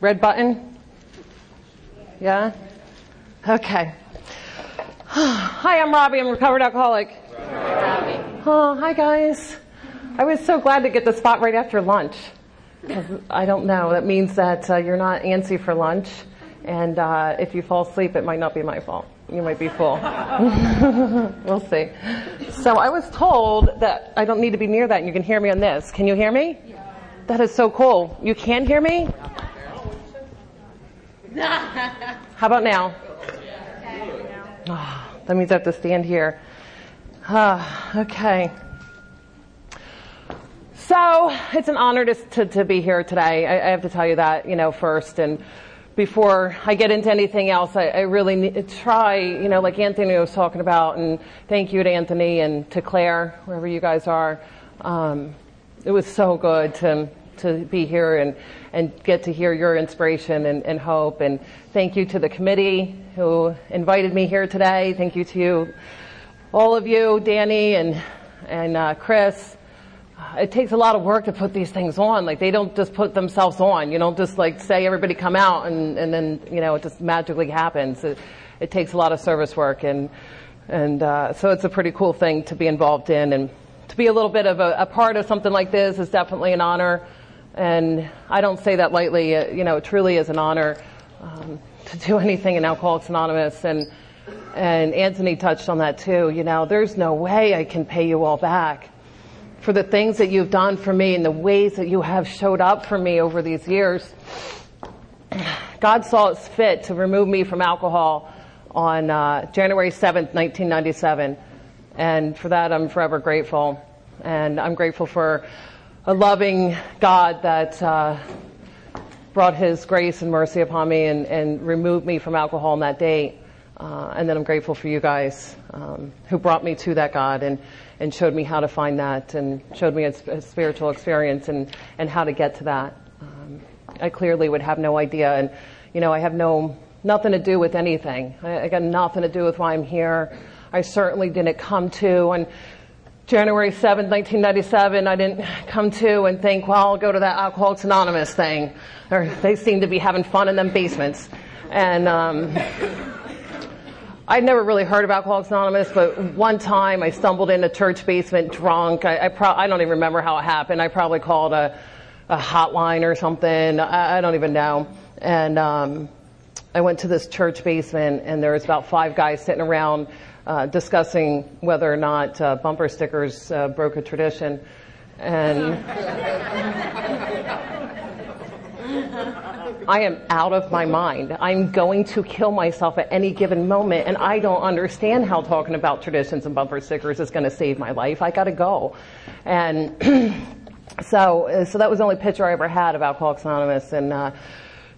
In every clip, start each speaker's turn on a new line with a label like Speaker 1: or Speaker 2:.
Speaker 1: Red button? Yeah? Okay. Hi, I'm Robbie. I'm a recovered alcoholic. Oh, hi guys. I was so glad to get the spot right after lunch. I don't know. That means that uh, you're not antsy for lunch, and uh, if you fall asleep, it might not be my fault. You might be full. we'll see. So I was told that I don't need to be near that, and you can hear me on this. Can you hear me? That is so cool. You can hear me? How about now? Oh, that means I have to stand here. Uh, okay. So it's an honor to, to, to be here today. I, I, have to tell you that, you know, first. And before I get into anything else, I, I really need, try, you know, like Anthony was talking about, and thank you to Anthony and to Claire, wherever you guys are. Um, it was so good to to be here and, and get to hear your inspiration and, and hope. And thank you to the committee who invited me here today. Thank you to all of you, Danny and, and uh, Chris. It takes a lot of work to put these things on. Like they don't just put themselves on. You don't just like say everybody come out and, and then, you know, it just magically happens. It, it takes a lot of service work and, and, uh, so it's a pretty cool thing to be involved in and to be a little bit of a, a part of something like this is definitely an honor. And I don't say that lightly. Uh, you know, it truly is an honor um, to do anything in Alcoholics Anonymous. And and Anthony touched on that too. You know, there's no way I can pay you all back for the things that you've done for me and the ways that you have showed up for me over these years. God saw it fit to remove me from alcohol on uh, January 7th, 1997. And for that, I'm forever grateful. And I'm grateful for a loving God that uh, brought His grace and mercy upon me and, and removed me from alcohol on that date. Uh, and then I'm grateful for you guys um, who brought me to that God and, and showed me how to find that and showed me a, a spiritual experience and, and how to get to that. Um, I clearly would have no idea, and you know I have no nothing to do with anything. I, I got nothing to do with why I'm here. I certainly didn't come to and January 7, 1997, I didn't come to and think, well, I'll go to that Alcoholics Anonymous thing. Or they seem to be having fun in them basements. And, um, I'd never really heard of Alcoholics Anonymous, but one time I stumbled in a church basement drunk. I, I, pro- I don't even remember how it happened. I probably called a, a hotline or something. I, I don't even know. And, um, I went to this church basement and there was about five guys sitting around uh, discussing whether or not uh, bumper stickers uh, broke a tradition. And I am out of my mind. I'm going to kill myself at any given moment, and I don't understand how talking about traditions and bumper stickers is going to save my life. I got to go. And so, so that was the only picture I ever had of Alcoholics Anonymous, and uh,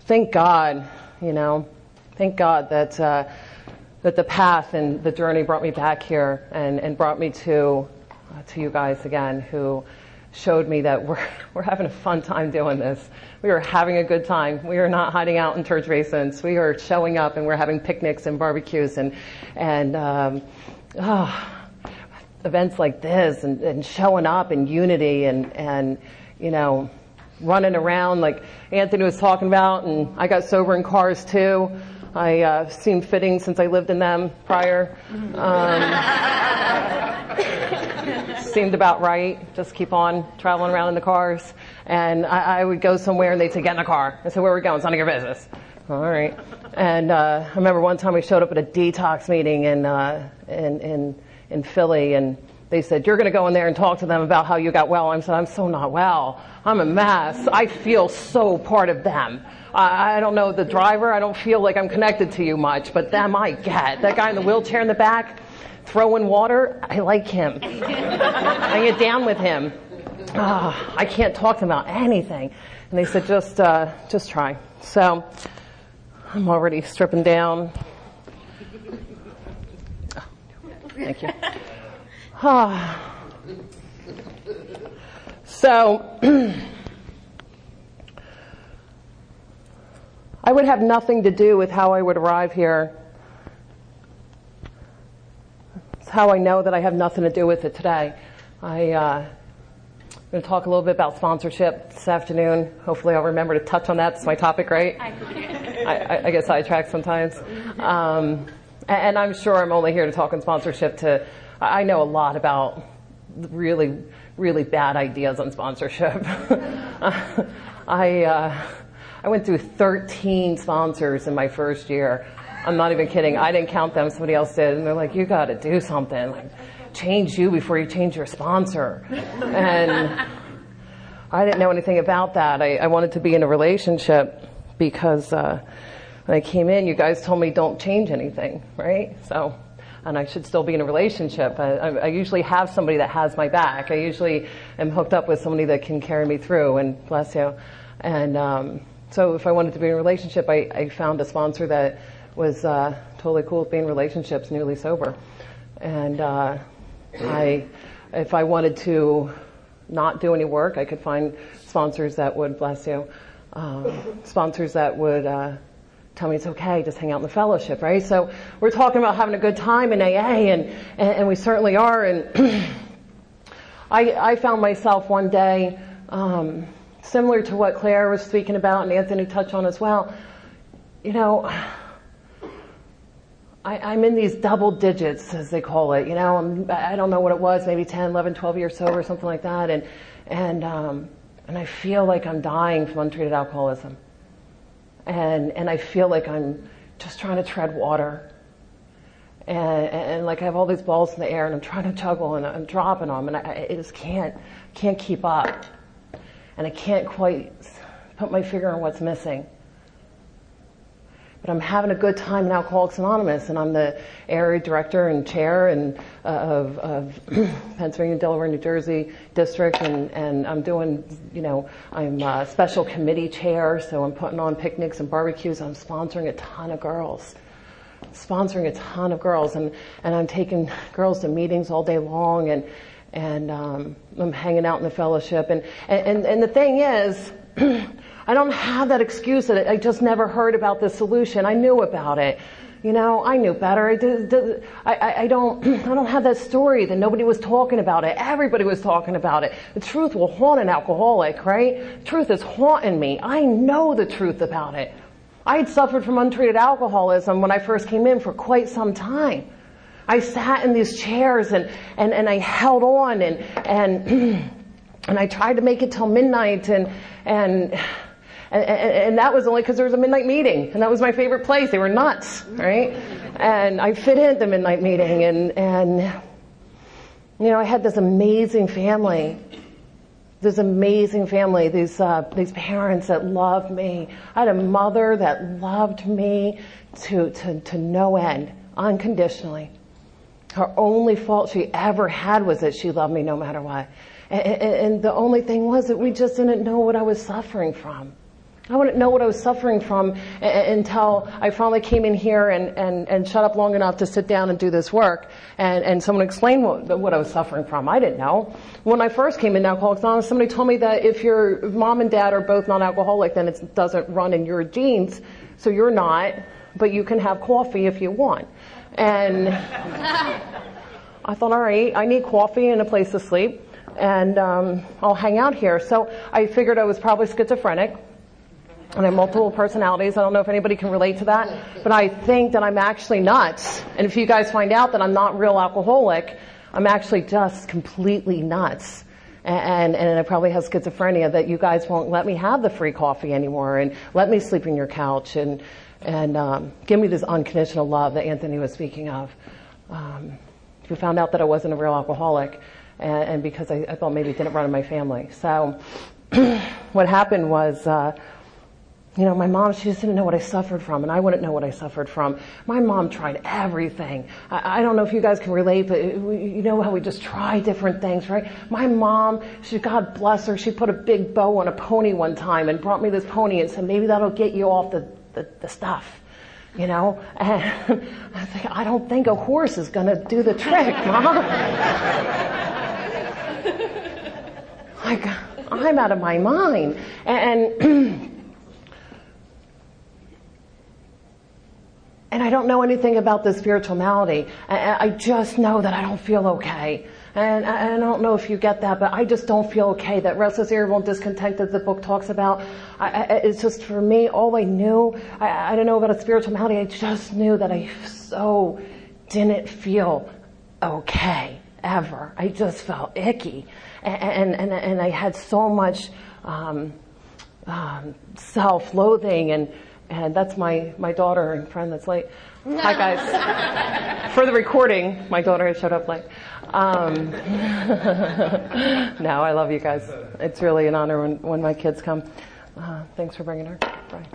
Speaker 1: thank God, you know, thank God that uh, that the path and the journey brought me back here and, and brought me to uh, to you guys again who showed me that we're we're having a fun time doing this. We are having a good time. We are not hiding out in church basements. We are showing up and we're having picnics and barbecues and and um, oh, events like this and, and showing up in unity and and you know running around like Anthony was talking about and I got sober in cars too. I uh, seemed fitting since I lived in them prior. Um, seemed about right. Just keep on traveling around in the cars. And I, I, would go somewhere and they'd say, get in the car. I said, where are we going? It's none of your business. All right. And uh, I remember one time we showed up at a detox meeting in, uh, in, in, in Philly and they said, you're going to go in there and talk to them about how you got well. I said, I'm so not well. I'm a mess. I feel so part of them. I don't know the driver. I don't feel like I'm connected to you much, but them I get. That guy in the wheelchair in the back, throwing water, I like him. I get down with him. Oh, I can't talk to him about anything. And they said, just, uh, just try. So I'm already stripping down. Oh, thank you. So, I would have nothing to do with how I would arrive here. It's how I know that I have nothing to do with it today. I, uh, I'm going to talk a little bit about sponsorship this afternoon. Hopefully I'll remember to touch on that. It's my topic, right? I, I, I get sidetracked sometimes. Um, and I'm sure I'm only here to talk on sponsorship to, I know a lot about really, really bad ideas on sponsorship. I, uh, I went through 13 sponsors in my first year. I'm not even kidding. I didn't count them. Somebody else did. And they're like, you gotta do something. Like, change you before you change your sponsor. And I didn't know anything about that. I, I wanted to be in a relationship because, uh, when I came in, you guys told me don't change anything, right? So, and I should still be in a relationship. I, I, usually have somebody that has my back. I usually am hooked up with somebody that can carry me through, and bless you. And um, so, if I wanted to be in a relationship, I, I found a sponsor that was uh, totally cool with being in relationships, newly sober. And uh, I, if I wanted to not do any work, I could find sponsors that would bless you, um, sponsors that would uh, tell me it's okay, just hang out in the fellowship, right? So we're talking about having a good time in AA, and and, and we certainly are. And I I found myself one day. Um, similar to what Claire was speaking about and Anthony touched on as well, you know, I, am in these double digits, as they call it. You know, I'm, I don't know what it was, maybe 10, 11, 12 years sober, something like that. And, and, um, and I feel like I'm dying from untreated alcoholism. And, and I feel like I'm just trying to tread water. And, and, like I have all these balls in the air and I'm trying to juggle and I'm dropping them and I, I just can't, can't keep up. And I can't quite put my finger on what's missing but I'm having a good time in Alcoholics Anonymous, and I'm the area director and chair and uh, of, of Pennsylvania, Delaware, New Jersey district, and, and I'm doing, you know, I'm a special committee chair, so I'm putting on picnics and barbecues. I'm sponsoring a ton of girls, sponsoring a ton of girls, and and I'm taking girls to meetings all day long, and and um, I'm hanging out in the fellowship, and and and the thing is. I don't have that excuse that I just never heard about the solution. I knew about it. You know, I knew better. I, did, I, I, don't, I don't have that story that nobody was talking about it. Everybody was talking about it. The truth will haunt an alcoholic, right? Truth is haunting me. I know the truth about it. I had suffered from untreated alcoholism when I first came in for quite some time. I sat in these chairs and, and, and I held on and, and, and I tried to make it till midnight and, and, and, and, and that was only because there was a midnight meeting, and that was my favorite place. They were nuts, right? And I fit in at the midnight meeting, and and you know I had this amazing family, this amazing family, these uh, these parents that loved me. I had a mother that loved me to to to no end, unconditionally. Her only fault she ever had was that she loved me no matter what. And, and, the only thing was that we just didn't know what I was suffering from. I wouldn't know what I was suffering from until I finally came in here and, and, and shut up long enough to sit down and do this work. And, and someone explained what, what I was suffering from. I didn't know. When I first came in Alcoholics Anonymous, somebody told me that if your mom and dad are both non-alcoholic, then it doesn't run in your genes. So you're not, but you can have coffee if you want. And I thought, all right, I need coffee and a place to sleep. And um, I'll hang out here. So I figured I was probably schizophrenic and I have multiple personalities. I don't know if anybody can relate to that, but I think that I'm actually nuts. And if you guys find out that I'm not real alcoholic, I'm actually just completely nuts. And, and, and I probably have schizophrenia that you guys won't let me have the free coffee anymore and let me sleep in your couch and, and um, give me this unconditional love that Anthony was speaking of. Um, we found out that I wasn't a real alcoholic and, and because I, I, thought maybe it didn't run in my family. So what happened was, uh, you know, my mom, she just didn't know what I suffered from, and I wouldn't know what I suffered from. My mom tried everything. I, I don't know if you guys can relate, but uh, you know how we just try different things, right? My mom, she, God bless her, she put a big bow on a pony one time and brought me this pony and said, maybe that'll get you off the, the, the stuff. You know, and I think, I don't think a horse is gonna do the trick, mom. like, I'm out of my mind. And, and I don't know anything about the spiritual malady. I just know that I don't feel okay. And I, don't know if you get that, but I just don't feel okay. That restless, irritable, discontent that the book talks about, I, it's just for me, all I knew, I, I don't know about a spiritual malady, I just knew that I so didn't feel okay ever. I just felt icky. And, and, and I had so much, um, um, self-loathing and, and that's my, my daughter and friend that's late. Hi guys. For the recording, my daughter has showed up late. Um, no, I love you guys. It's really an honor when, when my kids come. Uh, thanks for bringing her. Bye.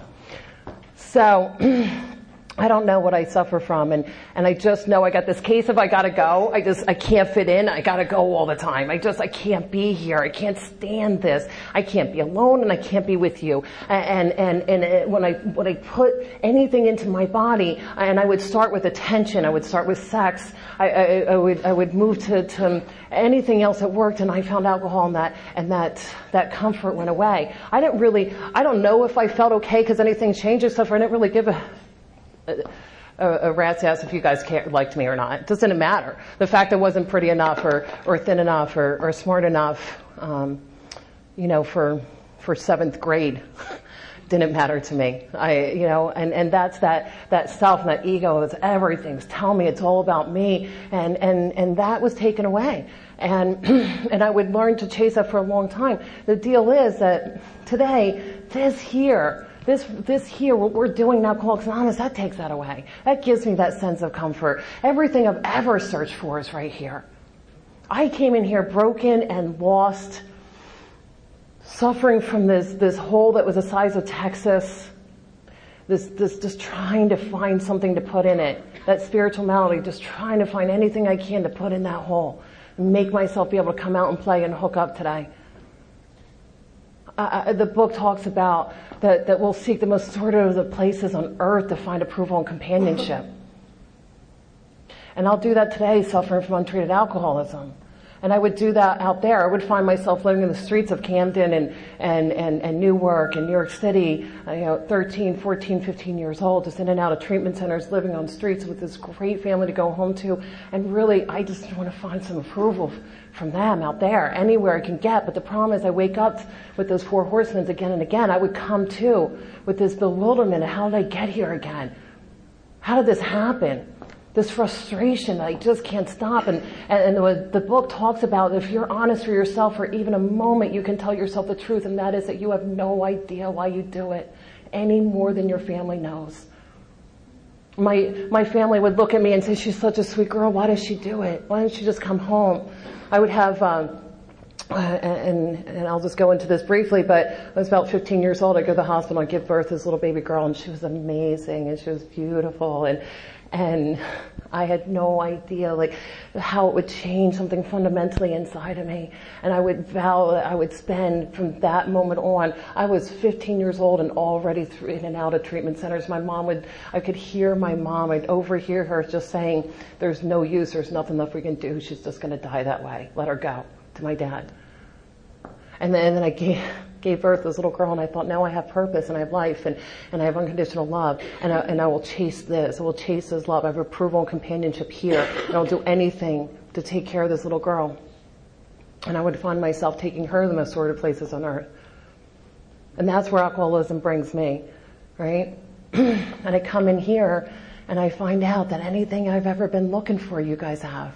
Speaker 1: So, I don't know what I suffer from and, and I just know I got this case of I gotta go. I just, I can't fit in. I gotta go all the time. I just, I can't be here. I can't stand this. I can't be alone and I can't be with you. And, and, and it, when I, when I put anything into my body and I would start with attention, I would start with sex, I, I, I would, I would move to, to anything else that worked and I found alcohol and that, and that, that comfort went away. I didn't really, I don't know if I felt okay because anything changed or stuff. I didn't really give a, a, a rat's ass if you guys liked me or not. It doesn't matter. The fact I wasn't pretty enough or, or thin enough or, or smart enough, um, you know, for, for seventh grade didn't matter to me. I, you know, and, and that's that, that self and that ego that's everything's tell me it's all about me. And, and, and that was taken away. And, and I would learn to chase that for a long time. The deal is that today, this here, this, this here, what we're doing now, Alcoholics Anonymous, that takes that away. That gives me that sense of comfort. Everything I've ever searched for is right here. I came in here broken and lost, suffering from this, this hole that was the size of Texas, this, this, just trying to find something to put in it. That spiritual malady, just trying to find anything I can to put in that hole. And make myself be able to come out and play and hook up today. Uh, the book talks about that, that we'll seek the most sordid of the places on earth to find approval and companionship. And I'll do that today suffering from untreated alcoholism. And I would do that out there. I would find myself living in the streets of Camden and, and, and, and Newark and New York City, uh, you know, 13, 14, 15 years old, just in and out of treatment centers, living on streets with this great family to go home to. And really, I just want to find some approval from them out there, anywhere I can get. But the problem is I wake up with those four horsemen again and again. I would come to with this bewilderment of how did I get here again? How did this happen? This frustration I just can't stop. And, and, and the, the book talks about if you're honest with yourself for even a moment, you can tell yourself the truth, and that is that you have no idea why you do it any more than your family knows. My, my family would look at me and say, she's such a sweet girl. Why does she do it? Why doesn't she just come home? I would have, um, uh, and, and I'll just go into this briefly, but I was about 15 years old. I go to the hospital and give birth to this little baby girl and she was amazing and she was beautiful and, and I had no idea like how it would change something fundamentally inside of me. And I would vow that I would spend from that moment on. I was 15 years old and already in and out of treatment centers. My mom would, I could hear my mom, I'd overhear her just saying, there's no use, there's nothing left we can do, she's just gonna die that way. Let her go to my dad. And then, and then I gave, gave birth this little girl and I thought, now I have purpose and I have life and, and I have unconditional love and I, and I will chase this. I will chase this love. I have approval and companionship here and I'll do anything to take care of this little girl. And I would find myself taking her to the most sordid places on earth. And that's where alcoholism brings me, right? and I come in here and I find out that anything I've ever been looking for, you guys have.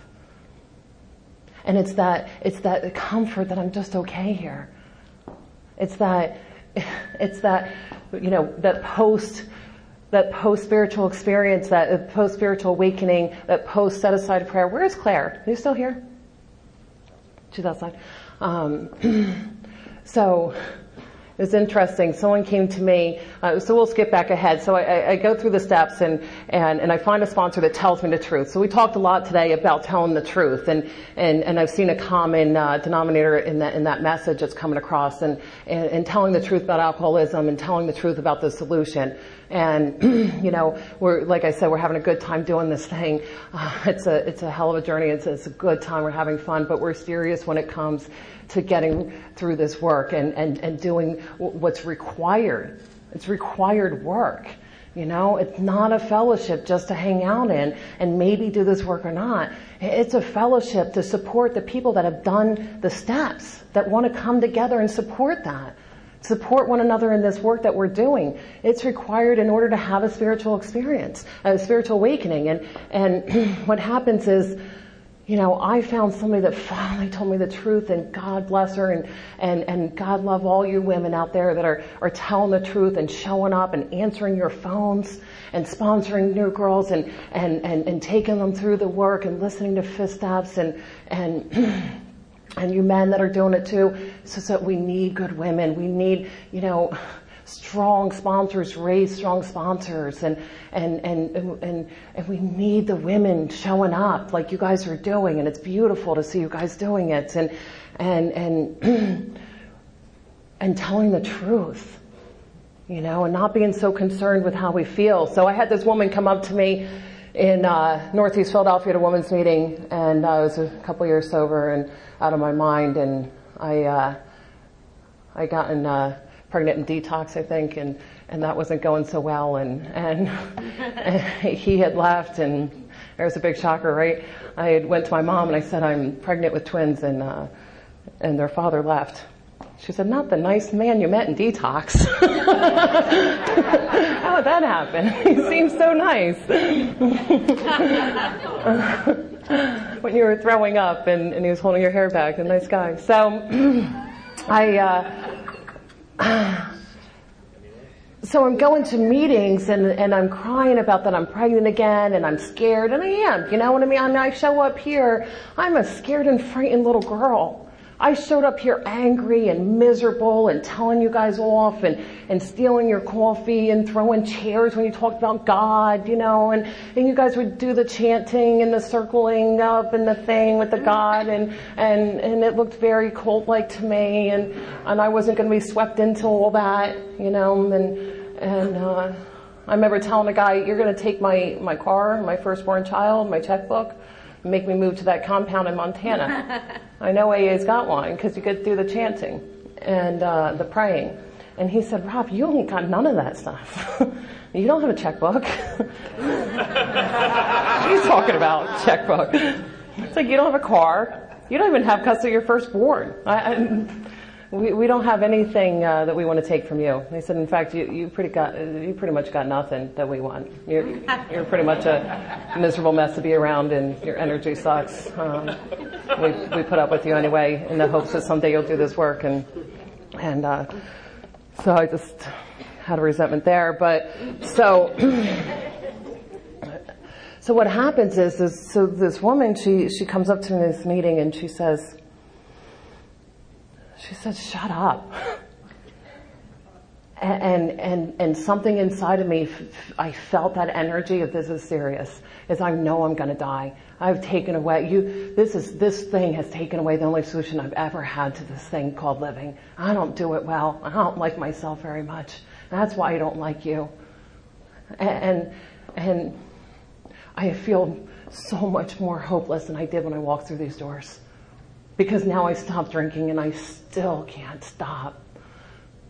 Speaker 1: And it's that, it's that comfort that I'm just okay here. It's that, it's that, you know, that post, that post spiritual experience, that post spiritual awakening, that post set aside prayer. Where is Claire? Are you still here? She's outside. Um, so, was interesting. Someone came to me, uh, so we'll skip back ahead. So I, I, go through the steps and, and, and I find a sponsor that tells me the truth. So we talked a lot today about telling the truth and, and, and I've seen a common uh, denominator in that, in that message that's coming across and, and, and telling the truth about alcoholism and telling the truth about the solution. And, you know, we're, like I said, we're having a good time doing this thing. Uh, it's a, it's a hell of a journey. It's, it's a good time. We're having fun, but we're serious when it comes to getting through this work and, and, and doing what's required. It's required work. You know, it's not a fellowship just to hang out in and maybe do this work or not. It's a fellowship to support the people that have done the steps, that want to come together and support that. Support one another in this work that we're doing. It's required in order to have a spiritual experience, a spiritual awakening. And, and what happens is, you know, I found somebody that finally told me the truth and God bless her and, and, and God love all you women out there that are, are telling the truth and showing up and answering your phones and sponsoring new girls and, and, and, and taking them through the work and listening to fifth steps and, and, and you men that are doing it too. So, so we need good women. We need, you know, strong sponsors raise strong sponsors and, and, and, and, and we need the women showing up like you guys are doing and it's beautiful to see you guys doing it and, and, and, and telling the truth, you know, and not being so concerned with how we feel. So I had this woman come up to me in uh, Northeast Philadelphia at a women's meeting, and I was a couple years sober and out of my mind, and I uh, I gotten uh, pregnant in detox, I think, and, and that wasn't going so well. And, and, and he had left and there was a big shocker, right? I had went to my mom and I said, I'm pregnant with twins and, uh, and their father left. She said, not the nice man you met in detox. How would that happen? He seems so nice. when you were throwing up and, and he was holding your hair back, a nice guy. So, I, uh, so I'm going to meetings and, and I'm crying about that I'm pregnant again and I'm scared and I am, you know what I mean? I mean, I show up here, I'm a scared and frightened little girl. I showed up here angry and miserable and telling you guys off and, and stealing your coffee and throwing chairs when you talked about God, you know, and, and you guys would do the chanting and the circling up and the thing with the God and, and, and it looked very cult-like to me and, and I wasn't going to be swept into all that, you know, and, and, uh, I remember telling a guy, you're going to take my, my car, my firstborn child, my checkbook, make me move to that compound in Montana. I know AA's got one because you get through the chanting and uh, the praying. And he said, Rob, you ain't got none of that stuff. you don't have a checkbook. He's talking about checkbook. It's like you don't have a car. You don't even have custody of your firstborn. I, I, we, we don't have anything uh, that we want to take from you. They said, in fact, you, you pretty got you pretty much got nothing that we want. You're you're pretty much a miserable mess to be around, and your energy sucks. Um, we we put up with you anyway in the hopes that someday you'll do this work, and and uh, so I just had a resentment there. But so. So what happens is, is, so this woman, she, she comes up to this meeting and she says, she said, shut up. And, and, and something inside of me, I felt that energy of this is serious, is I know I'm gonna die. I've taken away, you, this is, this thing has taken away the only solution I've ever had to this thing called living. I don't do it well. I don't like myself very much. That's why I don't like you. And, and I feel so much more hopeless than I did when I walked through these doors because now I stopped drinking and I still can't stop.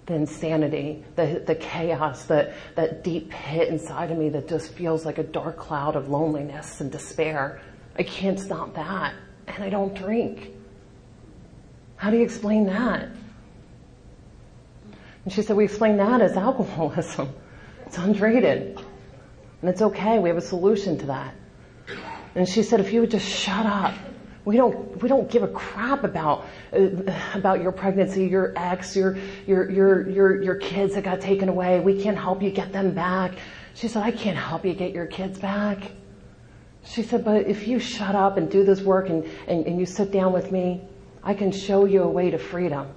Speaker 1: The insanity, the, the chaos, the, that deep pit inside of me that just feels like a dark cloud of loneliness and despair. I can't stop that. And I don't drink. How do you explain that? And she said, we explain that as alcoholism. It's untreated. And it's okay. We have a solution to that. And she said, if you would just shut up we don't, we don't give a crap about, uh, about your pregnancy, your ex, your, your, your, your, your kids that got taken away. We can't help you get them back. She said, I can't help you get your kids back. She said, but if you shut up and do this work and, and, and you sit down with me, I can show you a way to freedom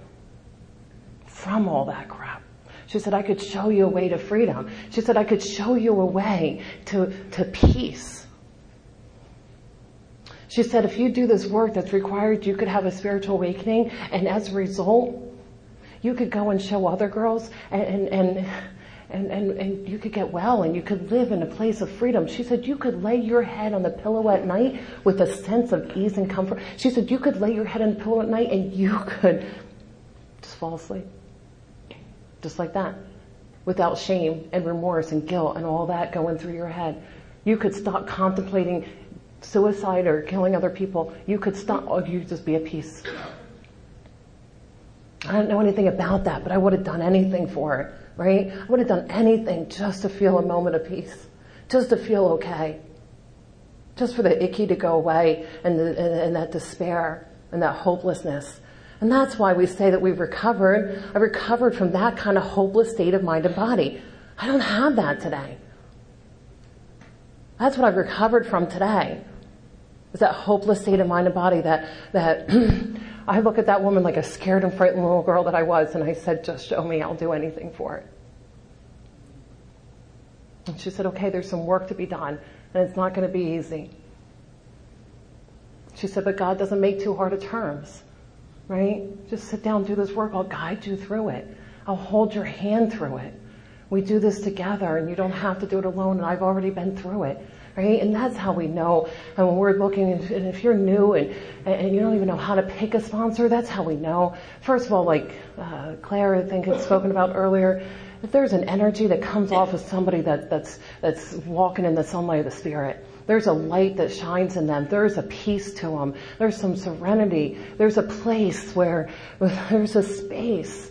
Speaker 1: from all that crap. She said, I could show you a way to freedom. She said, I could show you a way to, to peace. She said, if you do this work that's required, you could have a spiritual awakening, and as a result, you could go and show other girls, and, and, and and, and, you could get well and you could live in a place of freedom. She said you could lay your head on the pillow at night with a sense of ease and comfort. She said you could lay your head on the pillow at night and you could just fall asleep. Just like that. without shame and remorse and guilt and all that going through your head. You could stop contemplating suicide or killing other people. You could stop, or you just be at peace. I don't know anything about that, but I would have done anything for it, right? I would have done anything just to feel a moment of peace, just to feel okay, just for the icky to go away and, the, and, and that despair and that hopelessness. And that's why we say that we've recovered. I recovered from that kind of hopeless state of mind and body. I don't have that today. That's what I've recovered from today. Is that hopeless state of mind and body that, that I look at that woman like a scared and frightened little girl that I was and I said, just show me, I'll do anything for it. And she said, okay, there's some work to be done and it's not going to be easy. She said, but God doesn't make too hard of terms, right? Just sit down, do this work. I'll guide you through it. I'll hold your hand through it. We do this together and you don't have to do it alone and I've already been through it right? And that's how we know. And when we're looking, and if you're new and, and you don't even know how to pick a sponsor, that's how we know. First of all, like uh, Claire, I think, had spoken about earlier, if there's an energy that comes off of somebody that, that's, that's walking in the sunlight of the Spirit, there's a light that shines in them. There's a peace to them. There's some serenity. There's a place where, where there's a space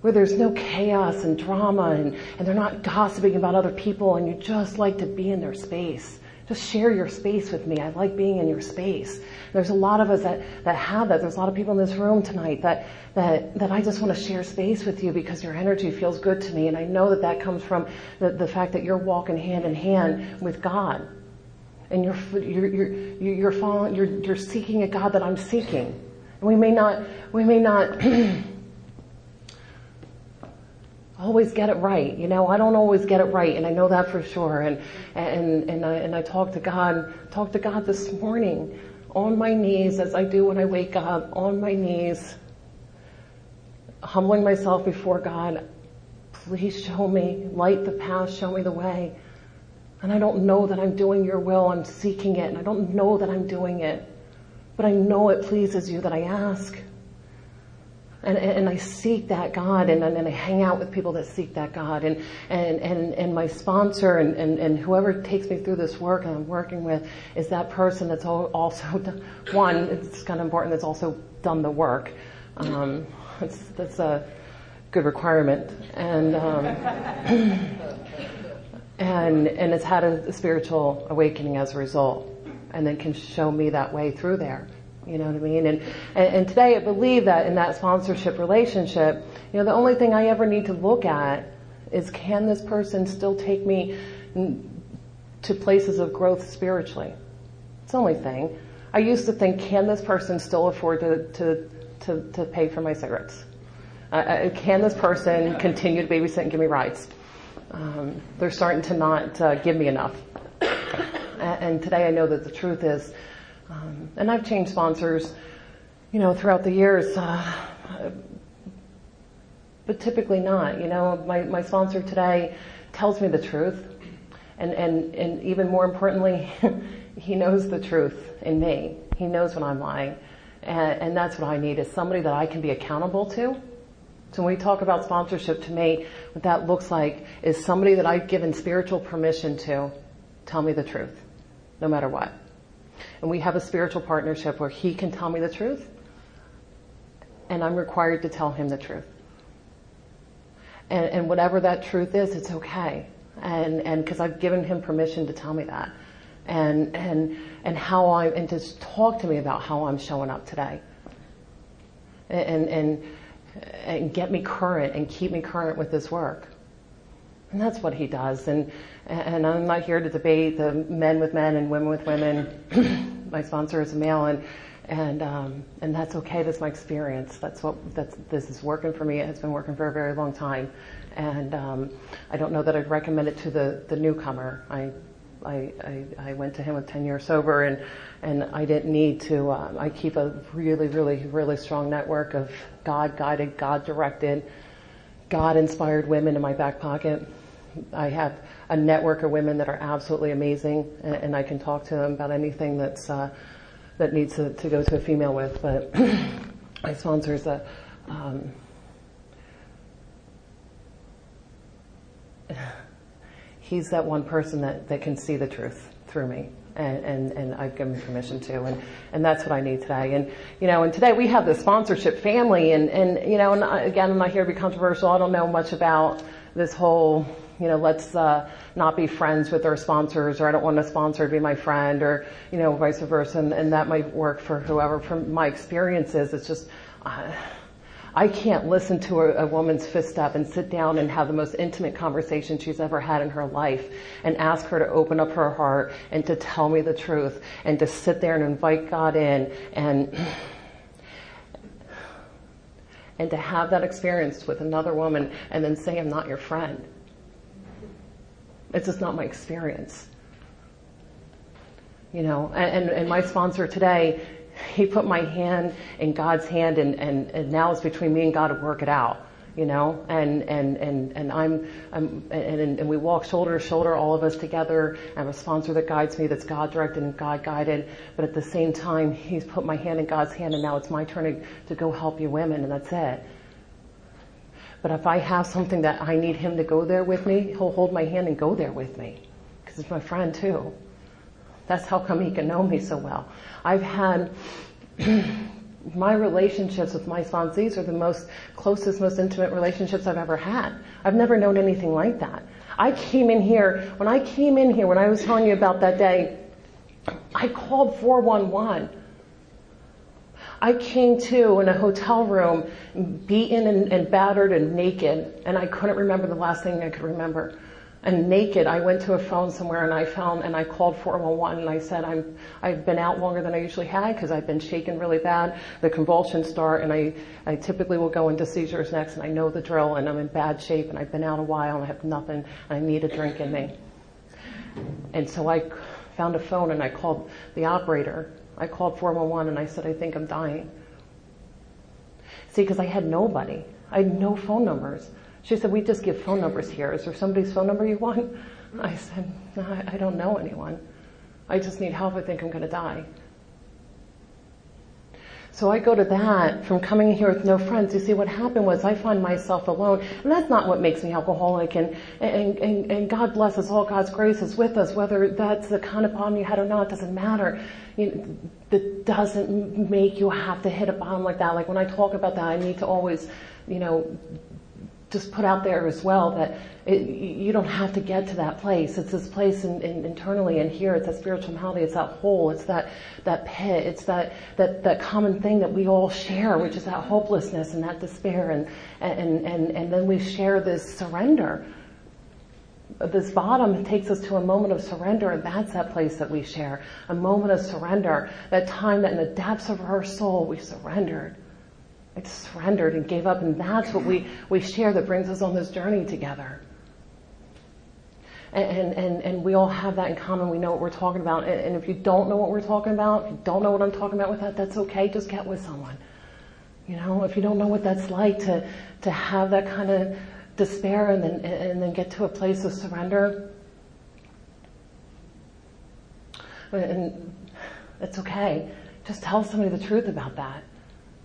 Speaker 1: where there's no chaos and drama and, and they're not gossiping about other people and you just like to be in their space. Just share your space with me. I like being in your space. There's a lot of us that, that have that. There's a lot of people in this room tonight that, that, that I just want to share space with you because your energy feels good to me. And I know that that comes from the, the fact that you're walking hand in hand with God. And you're, you're, you're, you're following, you're, you're seeking a God that I'm seeking. And we may not, we may not, always get it right. You know, I don't always get it right, and I know that for sure. And and and I and I talk to God, talk to God this morning, on my knees as I do when I wake up, on my knees, humbling myself before God. Please show me, light the path, show me the way. And I don't know that I'm doing your will. I'm seeking it, and I don't know that I'm doing it, but I know it pleases you that I ask. And, and I seek that God and, and I hang out with people that seek that God. And, and, and, and my sponsor and, and, and whoever takes me through this work and I'm working with is that person that's also, one, it's kind of important, that's also done the work. Um, that's, that's a good requirement. And, um, and, and it's had a spiritual awakening as a result and then can show me that way through there. You know what I mean? And, and, and today I believe that in that sponsorship relationship, you know, the only thing I ever need to look at is can this person still take me to places of growth spiritually? It's the only thing. I used to think, can this person still afford to, to, to, to pay for my cigarettes? Uh, can this person continue to babysit and give me rides? Um, they're starting to not uh, give me enough. And today I know that the truth is um, and I've changed sponsors, you know, throughout the years, uh, but typically not. You know, my, my sponsor today tells me the truth, and, and, and even more importantly, he knows the truth in me. He knows when I'm lying. And, and that's what I need is somebody that I can be accountable to. So when we talk about sponsorship to me, what that looks like is somebody that I've given spiritual permission to tell me the truth, no matter what. And we have a spiritual partnership where he can tell me the truth and I'm required to tell him the truth. And, and whatever that truth is, it's okay. And, and cause I've given him permission to tell me that. And, and, and how I, and to talk to me about how I'm showing up today. And, and, and get me current and keep me current with this work. And that's what he does. And, and I'm not here to debate the men with men and women with women. my sponsor is a male and, and, um, and that's okay. That's my experience. That's what, that's, this is working for me. It has been working for a very long time. And, um, I don't know that I'd recommend it to the, the newcomer. I, I, I, I went to him with 10 years sober and, and I didn't need to, um, I keep a really, really, really strong network of God guided, God directed, God inspired women in my back pocket I have a network of women that are absolutely amazing, and, and I can talk to them about anything that's uh, that needs to, to, go to a female with. But my sponsor is a um, he's that one person that, that can see the truth through me. And, and, and I've given permission to, and, and that's what I need today. And, you know, and today we have the sponsorship family, and, and, you know, and again, I'm not here to be controversial. I don't know much about this whole, you know, let's, uh, not be friends with our sponsors, or I don't want a sponsor to be my friend, or, you know, vice versa, and, and that might work for whoever. From my experiences, it's just, uh, I can't listen to a, a, woman's fist up and sit down and have the most intimate conversation she's ever had in her life and ask her to open up her heart and to tell me the truth and to sit there and invite God in and and to have that experience with another woman and then say I'm not your friend. It's just not my experience. You know, and, and, my sponsor today he put my hand in God's hand and, and, and now it's between me and God to work it out you know, and, and, and, and I'm, I'm and, and we walk shoulder to shoulder, all of us together. I have a sponsor that guides me that's God directed and God guided, but at the same time, he's put my hand in God's hand and now it's my turn to, to go help you women and that's it. But if I have something that I need him to go there with me, he'll hold my hand and go there with me. Cause it's my friend too. That's how come he can know me so well. I've had my relationships with my sponsees are the most closest, most intimate relationships I've ever had. I've never known anything like that. I came in here, when I came in here, when I was telling you about that day, I called 411. I came to in a hotel room, beaten and, and battered and naked, and I couldn't remember the last thing I could remember and naked, I went to a phone somewhere and I found, and I called 411 and I said, I'm, I've been out longer than I usually had because I've been shaken really bad. The convulsions start and I, I typically will go into seizures next and I know the drill and I'm in bad shape and I've been out a while and I have nothing and I need a drink in me. And so I found a phone and I called the operator. I called 411 and I said, I think I'm dying. See, because I had nobody. I had no phone numbers. She said, we just give phone numbers here. Is there somebody's phone number you want? I said, no, I don't know anyone. I just need help. I think I'm going to die. So I go to that from coming here with no friends. You see, what happened was I find myself alone, and that's not what makes me alcoholic. And and and, and God bless us all. God's grace is with us, whether that's the kind of bottom you had or not doesn't matter. You that doesn't make you have to hit a bottom like that. Like when I talk about that, I need to always, you know, just put out there as well that it, you don't have to get to that place. It's this place in, in, internally and here. It's that spiritual malady. It's that hole. It's that, that pit. It's that, that, that common thing that we all share, which is that hopelessness and that despair. And, and, and, and then we share this surrender. This bottom takes us to a moment of surrender and that's that place that we share. A moment of surrender. That time that in the depths of our soul we surrendered I surrendered and gave up, and that's what we, we share that brings us on this journey together. And, and, and we all have that in common. We know what we're talking about. And, and if you don't know what we're talking about, if you don't know what I'm talking about with that, that's okay. Just get with someone. You know, if you don't know what that's like to, to have that kind of despair and then, and then get to a place of surrender, and it's okay. Just tell somebody the truth about that.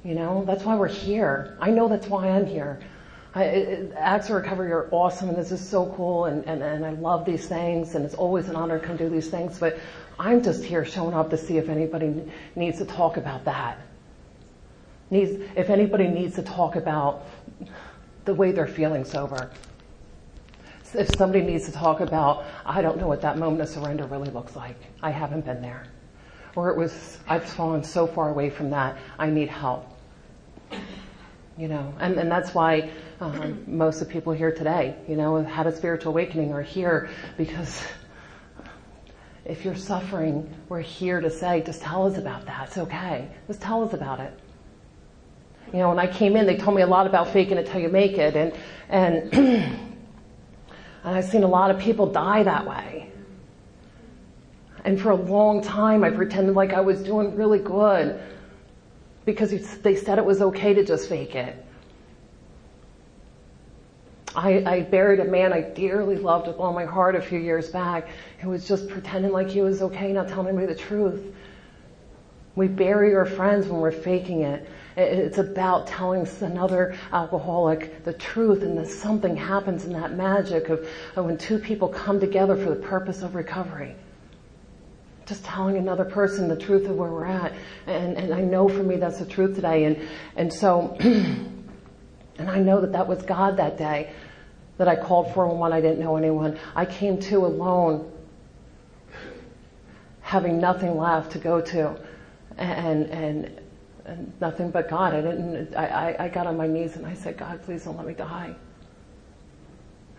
Speaker 1: You know, that's why we're here. I know that's why I'm here. I, Acts of Recovery are awesome and this is so cool and, and, and I love these things and it's always an honor to come do these things, but I'm just here showing up to see if anybody needs to talk about that. Needs, if anybody needs to talk about the way they're feeling sober. If somebody needs to talk about, I don't know what that moment of surrender really looks like. I haven't been there. Or it was, I've fallen so far away from that, I need help. You know, and, and that's why um, most of the people here today, you know, have had a spiritual awakening are here because if you're suffering, we're here to say, just tell us about that. It's okay. Just tell us about it. You know, when I came in, they told me a lot about faking it till you make it, and and and I've seen a lot of people die that way. And for a long time, I pretended like I was doing really good because they said it was okay to just fake it. I, I, buried a man I dearly loved with all my heart a few years back who was just pretending like he was okay, not telling me the truth. We bury our friends when we're faking it. It's about telling another alcoholic the truth and that something happens in that magic of when two people come together for the purpose of recovery just telling another person the truth of where we're at. And, and I know for me that's the truth today. And, and so, and I know that that was God that day that I called for when I didn't know anyone. I came to alone, having nothing left to go to, and, and, and nothing but God. I didn't, I, I got on my knees and I said, God, please don't let me die.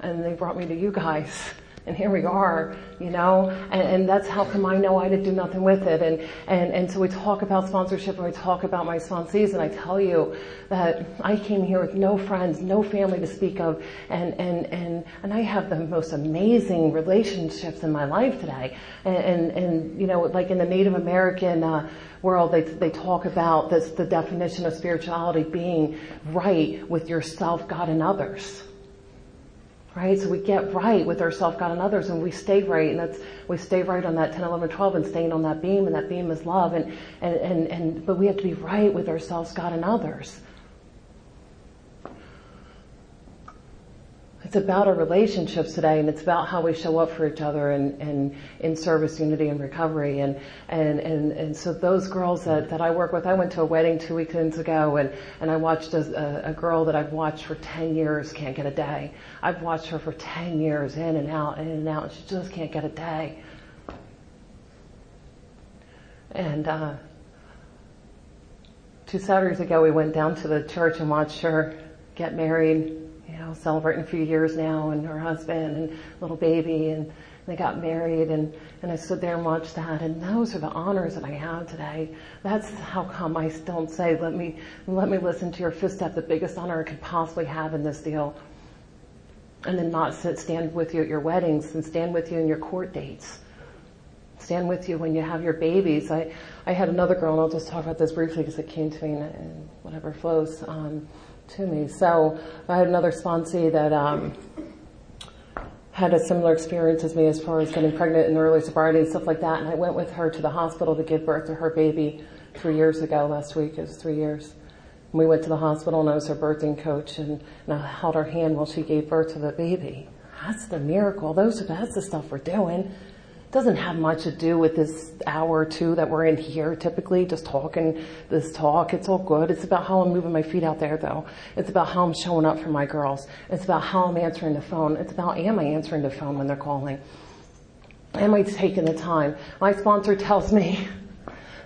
Speaker 1: And they brought me to you guys and here we are, you know, and, and, that's how come I know I didn't do nothing with it. And, and, and so we talk about sponsorship and we talk about my sponsees and I tell you that I came here with no friends, no family to speak of and, and, and, and I have the most amazing relationships in my life today. And, and, and you know, like in the Native American, uh, world, they, they talk about this, the definition of spirituality being right with yourself, God, and others right? So we get right with ourselves, God, and others, and we stay right, and that's we stay right on that 10, 11, 12, and staying on that beam, and that beam is love, and and and, and but we have to be right with ourselves, God, and others. It's about our relationships today and it's about how we show up for each other and, and in service, unity, and recovery. And, and, and, and so those girls that, that I work with, I went to a wedding two weekends ago and, and I watched a, a girl that I've watched for 10 years can't get a day. I've watched her for 10 years in and out, in and out, and she just can't get a day. And, uh, two Saturdays ago we went down to the church and watched her get married know, celebrating a few years now and her husband and little baby and they got married and, and I stood there and watched that and those are the honors that I have today. That's how come I don't say, let me, let me listen to your fifth step, the biggest honor I could possibly have in this deal. And then not sit, stand with you at your weddings and stand with you in your court dates. Stand with you when you have your babies. I, I had another girl and I'll just talk about this briefly because it came to me and whatever flows. Um, to me. So I had another sponsee that um, had a similar experience as me as far as getting pregnant in early sobriety and stuff like that. And I went with her to the hospital to give birth to her baby three years ago. Last week it was three years. And we went to the hospital and I was her birthing coach and, and I held her hand while she gave birth to the baby. That's the miracle. Those that's the stuff we're doing doesn't have much to do with this hour or two that we're in here typically, just talking this talk. It's all good. It's about how I'm moving my feet out there though. It's about how I'm showing up for my girls. It's about how I'm answering the phone. It's about am I answering the phone when they're calling? Am I taking the time? My sponsor tells me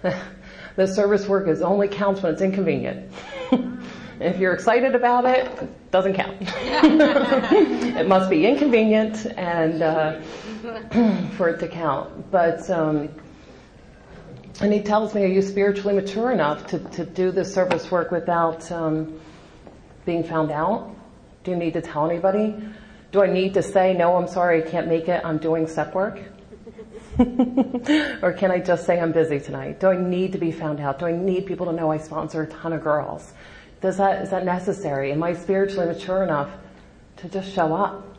Speaker 1: the service work is only counts when it's inconvenient. if you're excited about it, it doesn't count. it must be inconvenient and uh, for it to count. But um, and he tells me, are you spiritually mature enough to, to do this service work without um, being found out? Do you need to tell anybody? Do I need to say, no, I'm sorry, I can't make it, I'm doing step work? or can I just say I'm busy tonight? Do I need to be found out? Do I need people to know I sponsor a ton of girls? Does that, is that necessary? Am I spiritually mature enough to just show up?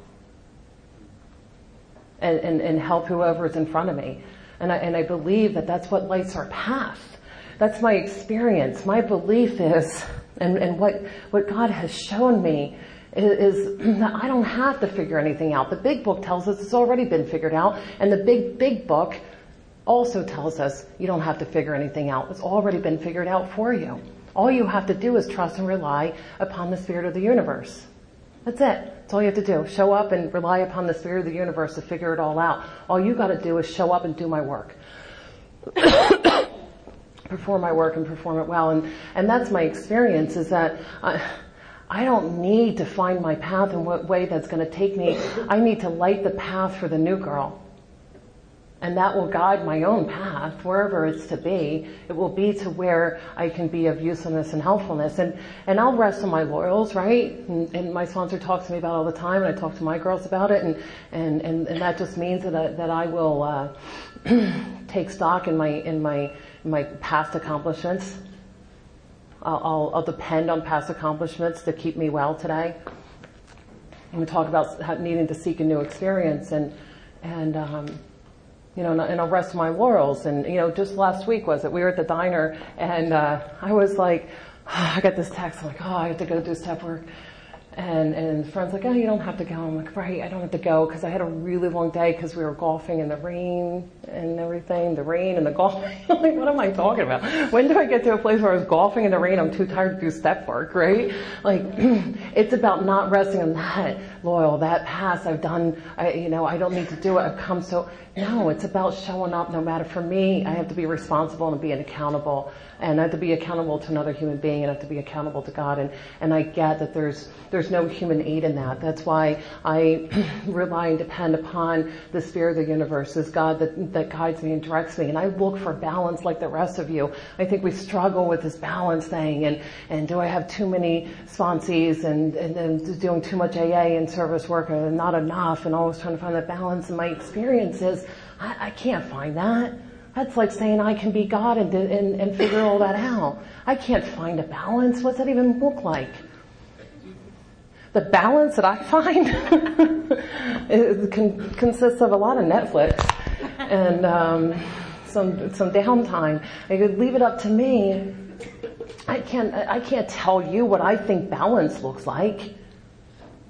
Speaker 1: and, and, and help whoever is in front of me. And I, and I believe that that's what lights our path. That's my experience. My belief is, and, and what, what God has shown me is, is that I don't have to figure anything out. The big book tells us it's already been figured out, and the big, big book also tells us you don't have to figure anything out. It's already been figured out for you. All you have to do is trust and rely upon the spirit of the universe. That's it. That's all you have to do. Show up and rely upon the spirit of the universe to figure it all out. All you gotta do is show up and do my work. perform my work and perform it well. And, and that's my experience is that I, I don't need to find my path and what way that's gonna take me. I need to light the path for the new girl and that will guide my own path wherever it's to be. It will be to where I can be of usefulness and helpfulness. And, and I'll rest on my laurels, right? And, and my sponsor talks to me about all the time and I talk to my girls about it and, and, and, and that just means that I, that I will, uh, take stock in my, in my, my past accomplishments. I'll, I'll, I'll depend on past accomplishments to keep me well today. And we talk about needing to seek a new experience and, and, um, you know, and I'll rest my laurels. And, you know, just last week was it, we were at the diner and, uh, I was like, I got this text. I'm like, oh, I have to go do step work. And, and friend's like, oh, you don't have to go. I'm like, right, I don't have to go because I had a really long day because we were golfing in the rain and everything, the rain and the golfing. like, what am I talking about? When do I get to a place where I was golfing in the rain? I'm too tired to do step work, right? Like, it's about not resting on that loyal, that past I've done, I, you know, I don't need to do it. I've come so, no, it's about showing up no matter for me. I have to be responsible and being accountable and I have to be accountable to another human being and I have to be accountable to God. And, and I get that there's, there's no human aid in that. That's why I rely and depend upon the spirit of the universe as God that, that guides me and directs me. And I look for balance like the rest of you. I think we struggle with this balance thing and, and do I have too many sponsees and, and, and doing too much AA and service work and not enough and always trying to find that balance. And my experience is I, I can't find that. That's like saying I can be God and, and, and figure all that out. I can't find a balance. What's that even look like? The balance that I find con- consists of a lot of Netflix and um, some some downtime. I could leave it up to me. I can't I can't tell you what I think balance looks like.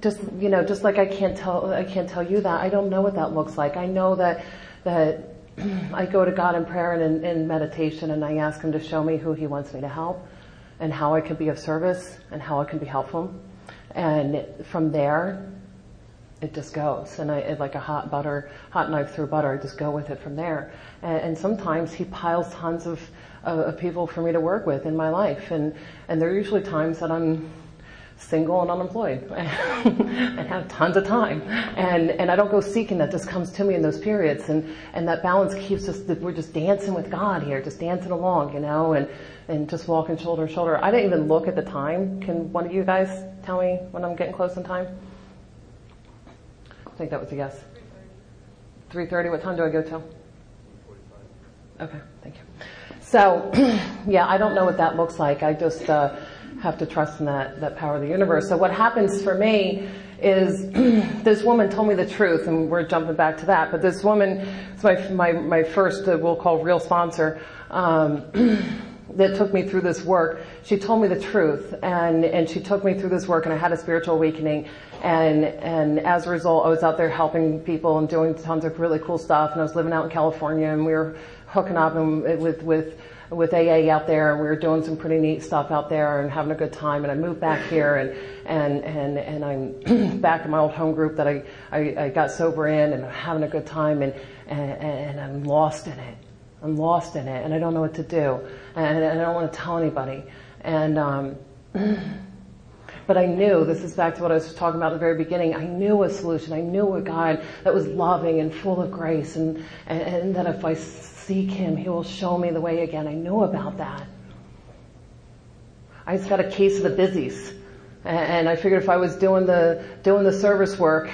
Speaker 1: Just you know, just like I can't tell I can't tell you that. I don't know what that looks like. I know that that I go to God in prayer and in, in, meditation and I ask Him to show me who He wants me to help and how I can be of service and how I can be helpful. And from there, it just goes. And I, like a hot butter, hot knife through butter, I just go with it from there. And, and sometimes He piles tons of, of people for me to work with in my life. And, and there are usually times that I'm single and unemployed and have tons of time. And, and I don't go seeking that just comes to me in those periods. And, and that balance keeps us, we're just dancing with God here, just dancing along, you know, and, and just walking shoulder to shoulder. I didn't even look at the time. Can one of you guys tell me when I'm getting close in time? I think that was a yes. 3.30. What time do I go till? Okay, thank you. So, yeah, I don't know what that looks like. I just, uh, have to trust in that, that power of the universe. So what happens for me is this woman told me the truth, and we're jumping back to that, but this woman it's my, my, my first, uh, we'll call real sponsor, um, that took me through this work. She told me the truth, and, and she took me through this work, and I had a spiritual awakening, and, and as a result, I was out there helping people and doing tons of really cool stuff, and I was living out in California, and we were hooking up and with, with with AA out there, and we were doing some pretty neat stuff out there and having a good time. And I moved back here, and and and and I'm back in my old home group that I, I I got sober in, and I'm having a good time, and and, and I'm lost in it. I'm lost in it, and I don't know what to do, and, and I don't want to tell anybody. And um, but I knew, this is back to what I was talking about at the very beginning, I knew a solution. I knew a God that was loving and full of grace and, and, and that if I seek Him, He will show me the way again. I knew about that. I just got a case of the busies. And I figured if I was doing the, doing the service work,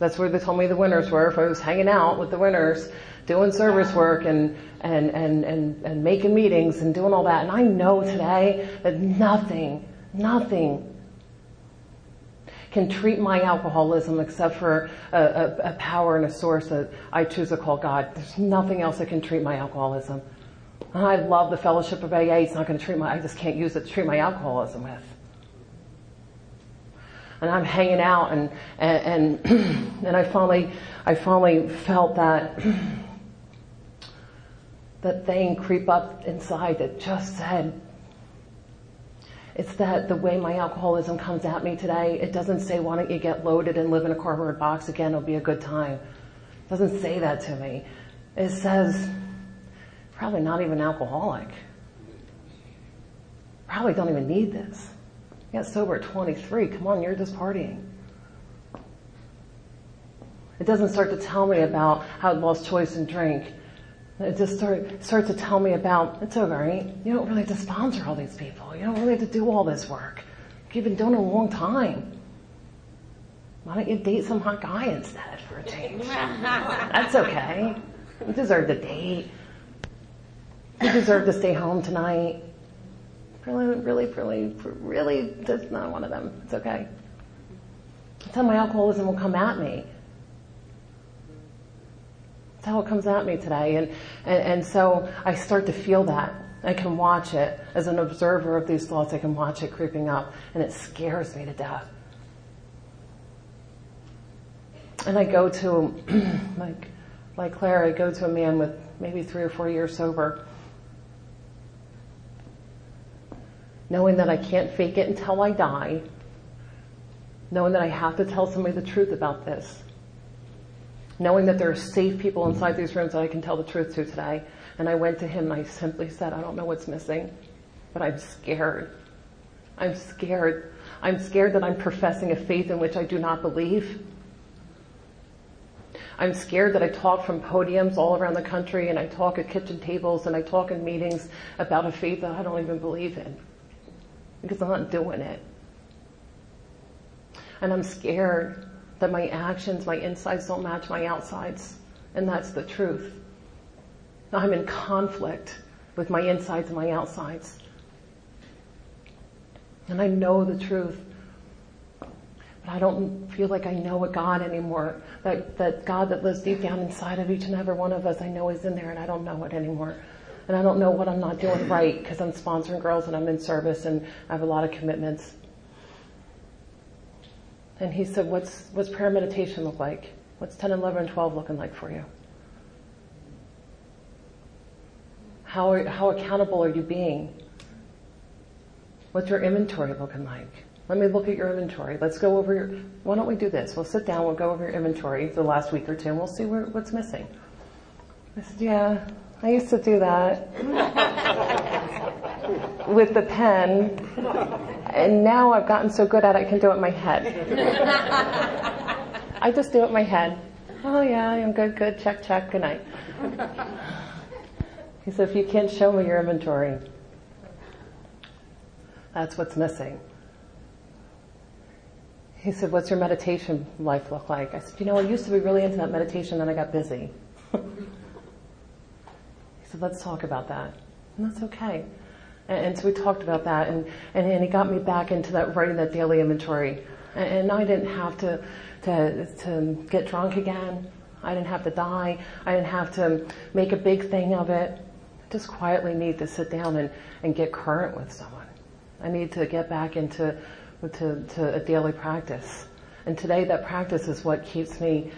Speaker 1: that's where they told me the winners were. If I was hanging out with the winners, doing service work and, and, and, and, and making meetings and doing all that. And I know today that nothing, nothing can treat my alcoholism except for a, a, a power and a source that I choose to call God. There's nothing else that can treat my alcoholism. I love the fellowship of AA. It's not going to treat my, I just can't use it to treat my alcoholism with. And I'm hanging out and, and, and, and I finally, I finally felt that, that thing creep up inside that just said, it's that the way my alcoholism comes at me today, it doesn't say, why don't you get loaded and live in a cardboard box again, it'll be a good time. It doesn't say that to me. It says, probably not even alcoholic. Probably don't even need this. You got sober at 23. Come on, you're just partying. It doesn't start to tell me about how I lost choice in drink. It just start, starts to tell me about, it's alright, you don't really have to sponsor all these people. You don't really have to do all this work. You've been doing it a long time. Why don't you date some hot guy instead for a change? That's okay. You deserve to date. You deserve to stay home tonight. Really, really, really, really, just not one of them. It's okay. That's how my alcoholism will come at me. That's how it comes at me today. And, and, and so I start to feel that. I can watch it as an observer of these thoughts. I can watch it creeping up and it scares me to death. And I go to, like, like Claire, I go to a man with maybe three or four years sober, knowing that I can't fake it until I die, knowing that I have to tell somebody the truth about this, knowing that there are safe people inside these rooms that I can tell the truth to today. And I went to him and I simply said, I don't know what's missing, but I'm scared. I'm scared. I'm scared that I'm professing a faith in which I do not believe. I'm scared that I talk from podiums all around the country and I talk at kitchen tables and I talk in meetings about a faith that I don't even believe in because I'm not doing it. And I'm scared that my actions, my insides don't match my outsides. And that's the truth. I'm in conflict with my insides and my outsides. And I know the truth. But I don't feel like I know a God anymore. That, that God that lives deep down inside of each and every one of us, I know is in there and I don't know it anymore. And I don't know what I'm not doing right because I'm sponsoring girls and I'm in service and I have a lot of commitments. And he said, what's, what's prayer meditation look like? What's 10, 11, and 12 looking like for you? How, are, how accountable are you being? What's your inventory looking like? Let me look at your inventory. Let's go over your, why don't we do this? We'll sit down, we'll go over your inventory the last week or two and we'll see where, what's missing. I said, yeah, I used to do that with the pen and now I've gotten so good at it I can do it in my head. I just do it in my head. Oh yeah, I'm good, good, check, check, good night. He said, if you can't show me your inventory, that's what's missing. He said, what's your meditation life look like? I said, you know, I used to be really into that meditation, then I got busy. he said, let's talk about that. And that's okay. And, so we talked about that and, and, and he got me back into that writing that daily inventory. And, and I didn't have to, to, to get drunk again. I didn't have to die. I didn't have to make a big thing of it. I just quietly need to sit down and, and get current with someone. I need to get back into to, to a daily practice. And today that practice is what keeps me,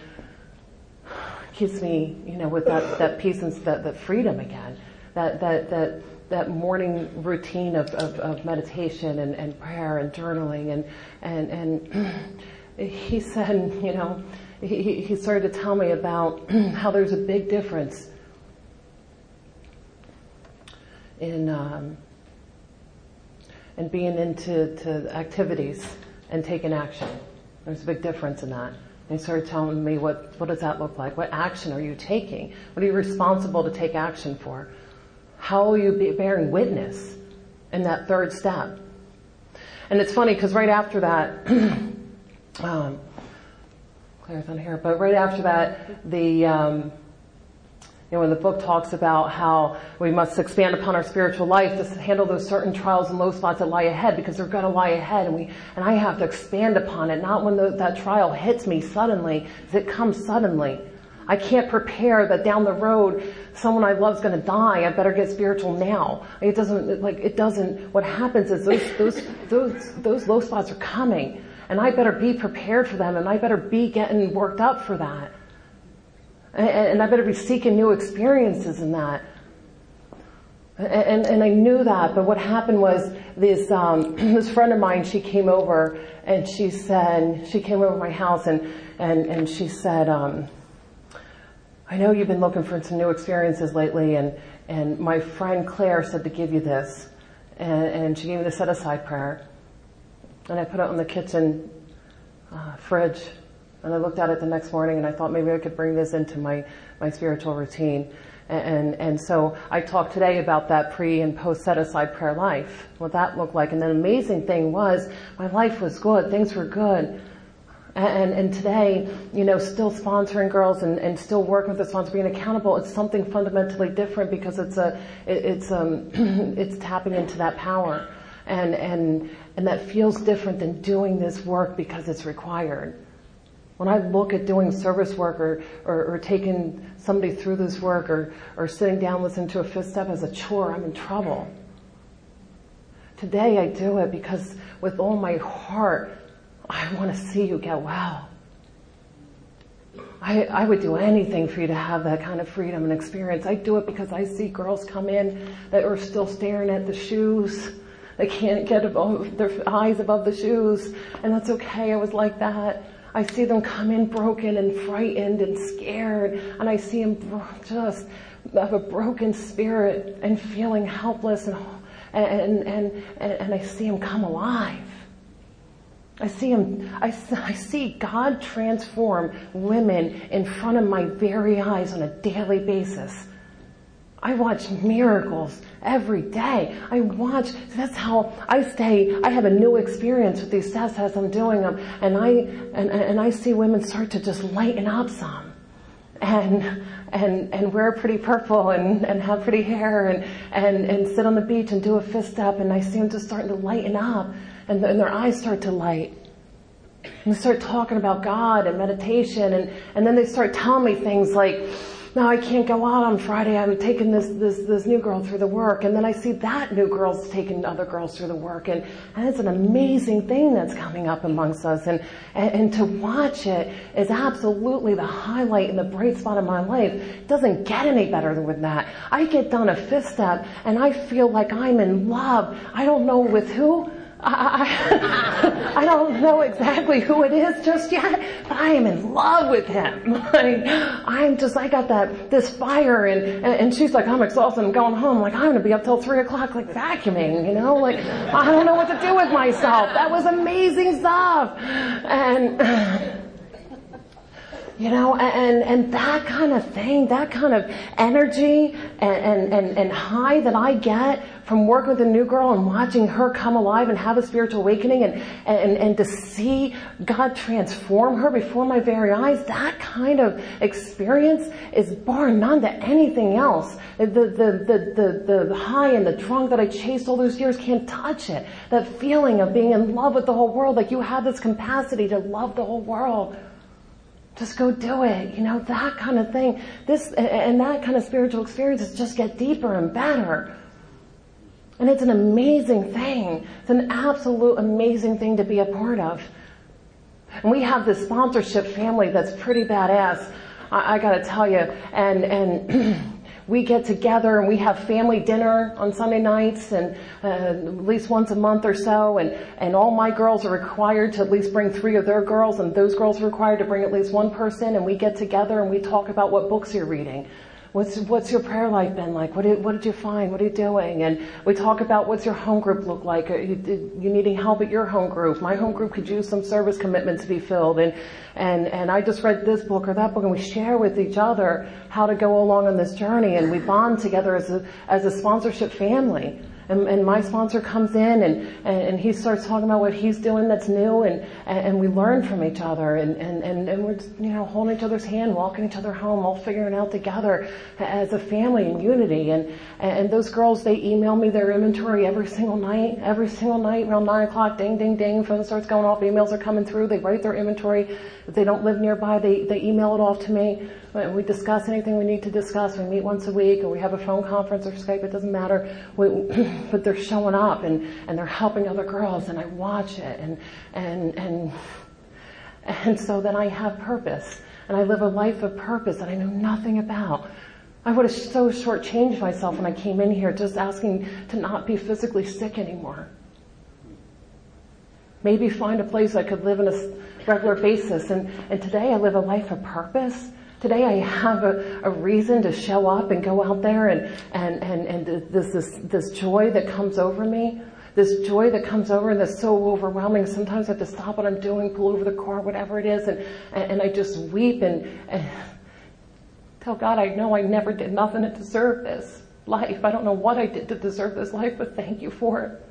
Speaker 1: keeps me, you know, with that, that peace and that, that freedom again. That, that, that, that morning routine of, of, of meditation and, and prayer and journaling and, and, and he said, you know, he, he started to tell me about how there's a big difference in, um, and being into to activities and taking action. There's a big difference in that. He started telling me what, what does that look like? What action are you taking? What are you responsible to take action for? How will you be bearing witness in that third step? And it's funny because right after that, um, Claire's on here, but right after that, the, um, you know, when the book talks about how we must expand upon our spiritual life to handle those certain trials and low spots that lie ahead because they're going to lie ahead and we, and I have to expand upon it, not when the, that trial hits me suddenly, because it comes suddenly. I can't prepare that down the road someone I love is going to die. I better get spiritual now. It doesn't, like, it doesn't, what happens is those, those, those, those low spots are coming and I better be prepared for them and I better be getting worked up for that. And I better be seeking new experiences in that. And, and I knew that, but what happened was this, um, this friend of mine, she came over and she said, she came over my house and, and, and she said, um, I know you've been looking for some new experiences lately and, and my friend Claire said to give you this. And, and she gave me the set aside prayer. And I put it on the kitchen uh, fridge and I looked at it the next morning and I thought maybe I could bring this into my, my spiritual routine. And, and, so I talked today about that pre and post set aside prayer life, what that looked like. And the amazing thing was my life was good. Things were good. And, and today, you know, still sponsoring girls and, and still working with the sponsor, being accountable, it's something fundamentally different because it's a, it, it's, um, it's tapping into that power. And, and, and that feels different than doing this work because it's required. When I look at doing service work or, or, or taking somebody through this work or, or sitting down listening to a fifth step as a chore, I'm in trouble. Today I do it because with all my heart, I want to see you get well. I, I would do anything for you to have that kind of freedom and experience. I do it because I see girls come in that are still staring at the shoes. They can't get above their eyes above the shoes. And that's okay. I was like that. I see them come in broken and frightened and scared. And I see them just have a broken spirit and feeling helpless and, and, and, and, and I see them come alive. I see him, I, I see God transform women in front of my very eyes on a daily basis. I watch miracles every day. I watch, that's how I stay, I have a new experience with these tests as I'm doing them and I, and, and I see women start to just lighten up some and, and, and wear pretty purple and, and have pretty hair and, and, and sit on the beach and do a fist up and I see them just starting to lighten up and, and their eyes start to light. And they start talking about God and meditation and, and then they start telling me things like, no, I can't go out on Friday. I'm taking this, this, this new girl through the work. And then I see that new girl's taking other girls through the work. And, and it's an amazing thing that's coming up amongst us. And, and, and to watch it is absolutely the highlight and the bright spot of my life. It doesn't get any better than that. I get done a fifth step and I feel like I'm in love. I don't know with who. I, I, don't know exactly who it is just yet, but I am in love with him. Like, I'm just, I got that, this fire and, and, and she's like, I'm exhausted, I'm going home. Like, I'm gonna be up till three o'clock, like vacuuming, you know, like, I don't know what to do with myself. That was amazing stuff. And, you know, and, and that kind of thing, that kind of energy and, and, and, high that I get from working with a new girl and watching her come alive and have a spiritual awakening and, and, and to see God transform her before my very eyes, that kind of experience is bar none to anything else. The, the, the, the, the high and the drunk that I chased all those years can't touch it. That feeling of being in love with the whole world, like you have this capacity to love the whole world. Just go do it. You know, that kind of thing. This, and that kind of spiritual experiences just get deeper and better. And it's an amazing thing. It's an absolute amazing thing to be a part of. And we have this sponsorship family that's pretty badass. I, I gotta tell you. And, and, we get together and we have family dinner on Sunday nights and uh, at least once a month or so. And, and all my girls are required to at least bring three of their girls and those girls are required to bring at least one person. And we get together and we talk about what books you're reading What's, what's your prayer life been like? What did, what did you find? What are you doing? And we talk about what's your home group look like? Are you, you needing help at your home group? My home group could use some service commitment to be filled. And, and, and I just read this book or that book and we share with each other how to go along on this journey and we bond together as a, as a sponsorship family. And, and my sponsor comes in and, and, he starts talking about what he's doing that's new and, and, we learn from each other and, and, and, and we're, you know, holding each other's hand, walking each other home, all figuring out together as a family in unity. And, and those girls, they email me their inventory every single night, every single night around nine o'clock, ding, ding, ding, phone starts going off, emails are coming through, they write their inventory. If they don't live nearby, they, they email it off to me. We discuss anything we need to discuss. We meet once a week or we have a phone conference or Skype, it doesn't matter. We, but they're showing up and, and they're helping other girls and I watch it and, and, and, and so then I have purpose and I live a life of purpose that I know nothing about. I would have so shortchanged myself when I came in here just asking to not be physically sick anymore. Maybe find a place I could live in a regular basis. And, and today I live a life of purpose Today I have a, a reason to show up and go out there and, and, and, and this, this, this joy that comes over me this joy that comes over and that's so overwhelming. Sometimes I have to stop what I'm doing, pull over the car, whatever it is, and, and, and I just weep and, and tell God I know I never did nothing to deserve this life. I don't know what I did to deserve this life, but thank you for it.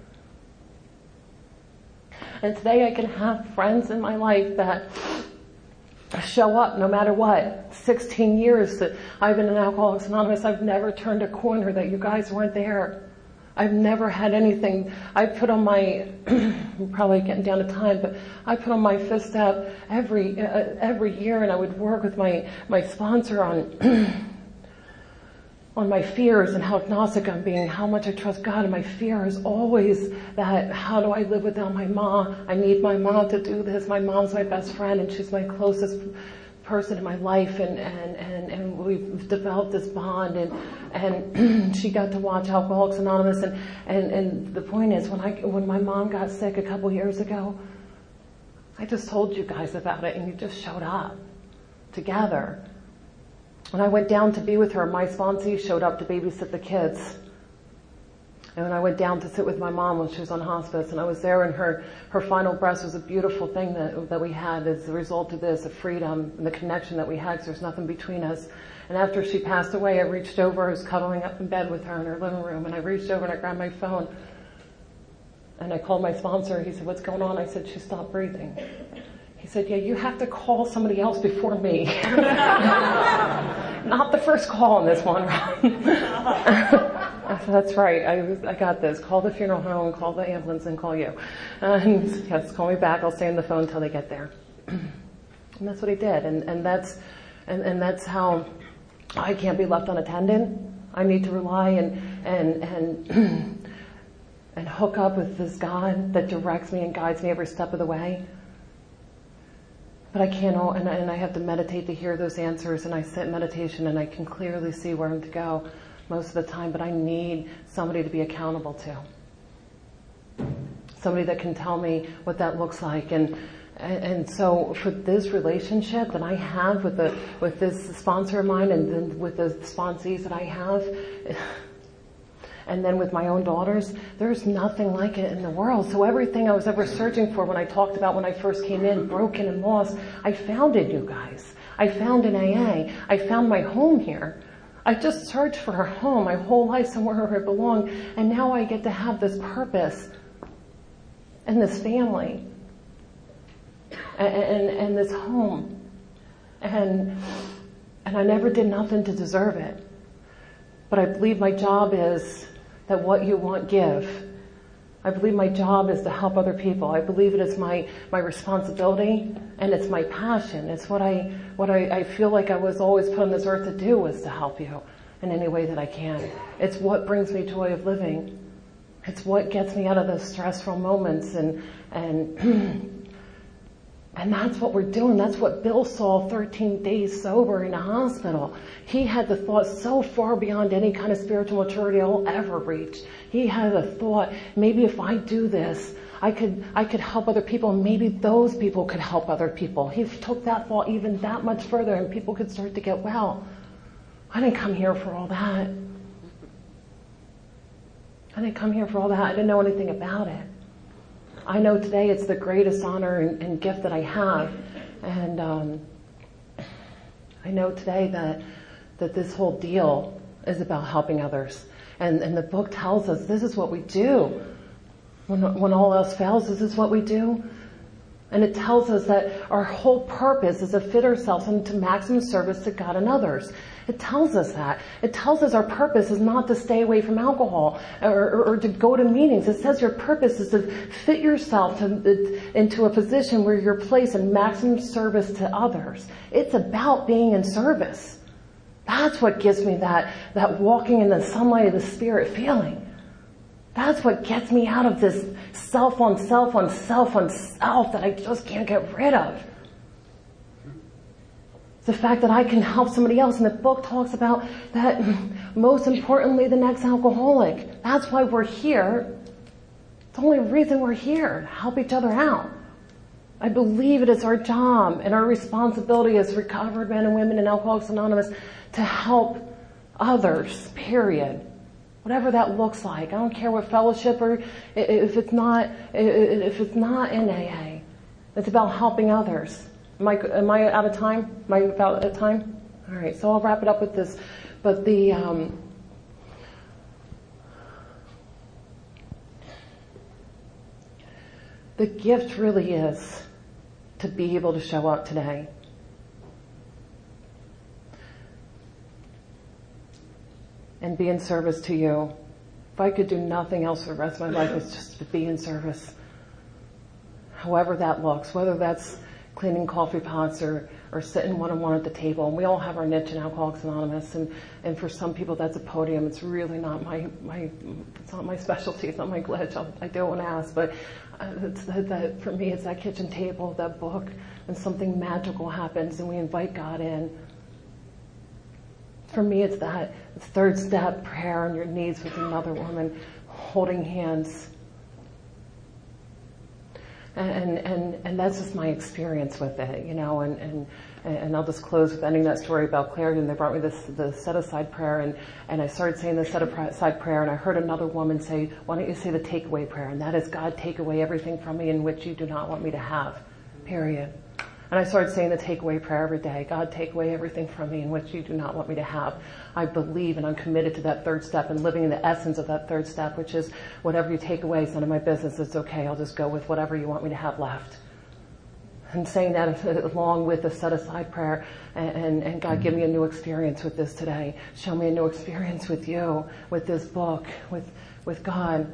Speaker 1: And today I can have friends in my life that show up no matter what. 16 years that I've been in Alcoholics Anonymous, I've never turned a corner that you guys weren't there. I've never had anything. I put on my, I'm probably getting down to time, but I put on my fist step every uh, every year, and I would work with my my sponsor on. on my fears and how agnostic I'm being, how much I trust God, and my fear is always that how do I live without my mom? I need my mom to do this. My mom's my best friend and she's my closest person in my life and, and, and, and we've developed this bond and, and she got to watch Alcoholics Anonymous and, and, and the point is when I, when my mom got sick a couple years ago, I just told you guys about it and you just showed up together. When I went down to be with her, my sponsee showed up to babysit the kids. And when I went down to sit with my mom when she was on hospice and I was there and her, her final breath was a beautiful thing that, that we had as a result of this, the freedom and the connection that we had because there's nothing between us. And after she passed away, I reached over, I was cuddling up in bed with her in her living room and I reached over and I grabbed my phone and I called my sponsor. He said, what's going on? I said, she stopped breathing. He said, yeah, you have to call somebody else before me. Not the first call on this one, I said, that's right. I, I got this. Call the funeral home, call the ambulance, and call you. And yes, call me back. I'll stay on the phone until they get there. and that's what he did. And, and that's, and, and that's how I can't be left unattended. I need to rely and, and, and, and hook up with this God that directs me and guides me every step of the way. But I can't, and I, and I have to meditate to hear those answers, and I sit meditation and I can clearly see where I'm to go most of the time, but I need somebody to be accountable to. Somebody that can tell me what that looks like. And, and so for this relationship that I have with the, with this sponsor of mine and then with the sponsees that I have, and then with my own daughters, there's nothing like it in the world. So everything I was ever searching for when I talked about when I first came in, broken and lost, I found it, you guys. I found in AA. I found my home here. I just searched for a home my whole life somewhere where I belong, and now I get to have this purpose and this family and, and, and this home. And, and I never did nothing to deserve it. But I believe my job is that what you want, give. I believe my job is to help other people. I believe it is my, my responsibility and it's my passion. It's what I, what I, I feel like I was always put on this earth to do was to help you in any way that I can. It's what brings me joy of living. It's what gets me out of those stressful moments and, and And that's what we're doing. That's what Bill saw 13 days sober in a hospital. He had the thought so far beyond any kind of spiritual maturity I'll ever reach. He had a thought, maybe if I do this, I could, I could help other people maybe those people could help other people. He took that thought even that much further and people could start to get well. I didn't come here for all that. I didn't come here for all that. I didn't know anything about it. I know today it's the greatest honor and, and gift that I have. And um, I know today that, that this whole deal is about helping others. And, and the book tells us this is what we do. When, when all else fails, this is what we do. And it tells us that our whole purpose is to fit ourselves into maximum service to God and others. It tells us that. It tells us our purpose is not to stay away from alcohol or, or, or to go to meetings. It says your purpose is to fit yourself to, into a position where you're placed in maximum service to others. It's about being in service. That's what gives me that, that walking in the sunlight of the spirit feeling. That's what gets me out of this self on self on self on self that I just can't get rid of the fact that I can help somebody else. And the book talks about that mm, most importantly, the next alcoholic. That's why we're here. It's the only reason we're here, to help each other out. I believe it is our job and our responsibility as recovered men and women in Alcoholics Anonymous to help others, period. Whatever that looks like. I don't care what fellowship or if it's not, if it's not in AA. It's about helping others. Am I, out of time? Am I about at time? All right, so I'll wrap it up with this. But the, um, the gift really is to be able to show up today. And be in service to you If I could do nothing else for the rest of my life, it's just to be in service. However that looks, whether that's cleaning coffee pots or, or sitting one on one at the table. And we all have our niche in Alcoholics Anonymous. And, and for some people, that's a podium. It's really not my, my, it's not my specialty. It's not my glitch. I'll, I do not want to ask, but uh, it's that, that, for me, it's that kitchen table, that book, and something magical happens and we invite God in. For me, it's that third step prayer on your knees with another woman, holding hands and, and, and that's just my experience with it, you know, and, and, and I'll just close with ending that story about clarity. And they brought me this, the set aside prayer and, and I started saying the set aside prayer and I heard another woman say, why don't you say the takeaway prayer? And that is, God, take away everything from me in which you do not want me to have. Period. And I started saying the takeaway prayer every day. God, take away everything from me in which you do not want me to have. I believe and I'm committed to that third step and living in the essence of that third step, which is whatever you take away is none of my business. It's okay. I'll just go with whatever you want me to have left. And saying that along with a set aside prayer and, and, and God, give me a new experience with this today. Show me a new experience with you, with this book, with, with God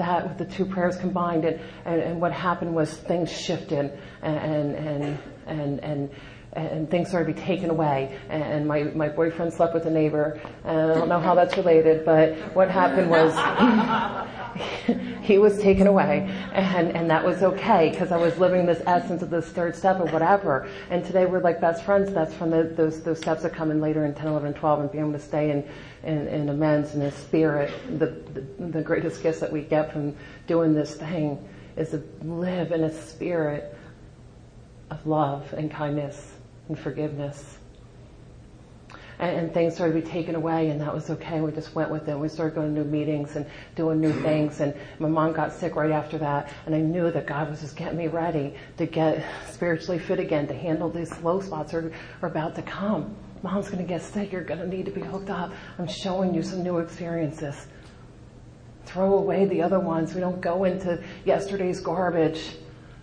Speaker 1: that with the two prayers combined and, and, and what happened was things shifted and, and, and, and, and things started to be taken away. And my, my boyfriend slept with a neighbor. And I don't know how that's related, but what happened was he was taken away and, and that was okay because I was living this essence of this third step or whatever. And today we're like best friends. That's from the, those, those steps that come in later in 10, 11, 12 and being able to stay in, in, in amends and the spirit. The, the, the greatest gift that we get from doing this thing is to live in a spirit of love and kindness and forgiveness and, and things started to be taken away and that was okay. We just went with it. We started going to new meetings and doing new things and my mom got sick right after that and I knew that God was just getting me ready to get spiritually fit again to handle these low spots that are, are about to come. Mom's going to get sick. You're going to need to be hooked up. I'm showing you some new experiences. Throw away the other ones. We don't go into yesterday's garbage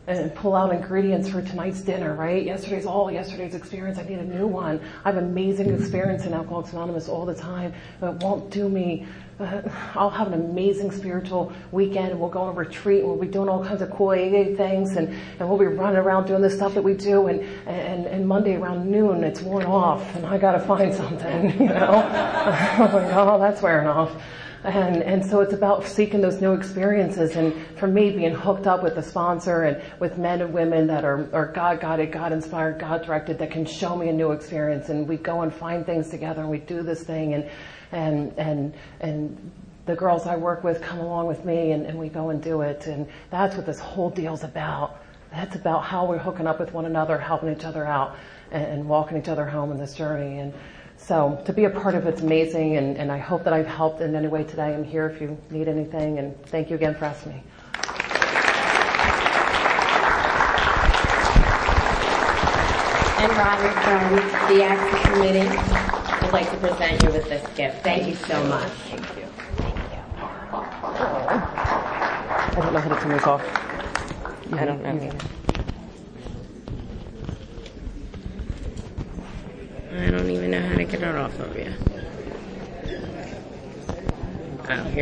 Speaker 1: and pull out ingredients for tonight's dinner, right? Yesterday's all yesterday's experience. I need a new one. I have amazing experience in Alcoholics Anonymous all the time, but it won't do me. Uh, I'll have an amazing spiritual weekend we'll go on a retreat and we'll be doing all kinds of cool AA things and, and we'll be running around doing the stuff that we do and, and, and Monday around noon it's worn off and I gotta find something, you know? Like, oh, that's wearing off. And, and so it's about seeking those new experiences and for me being hooked up with a sponsor and with men and women that are, are God guided, God inspired, God directed that can show me a new experience. And we go and find things together and we do this thing. And, and, and, and the girls I work with come along with me and, and we go and do it. And that's what this whole deal's about. That's about how we're hooking up with one another, helping each other out and, and walking each other home in this journey. And so to be a part of it's amazing, and, and I hope that I've helped in any way today. I'm here if you need anything, and thank you again for asking me.
Speaker 2: And Robert from the Access Committee would like to present you with this gift. Thank you so much. Thank you. Thank you.
Speaker 1: I don't know how to turn this off.
Speaker 2: I don't know I don't even know how to get it off of you. Oh, here we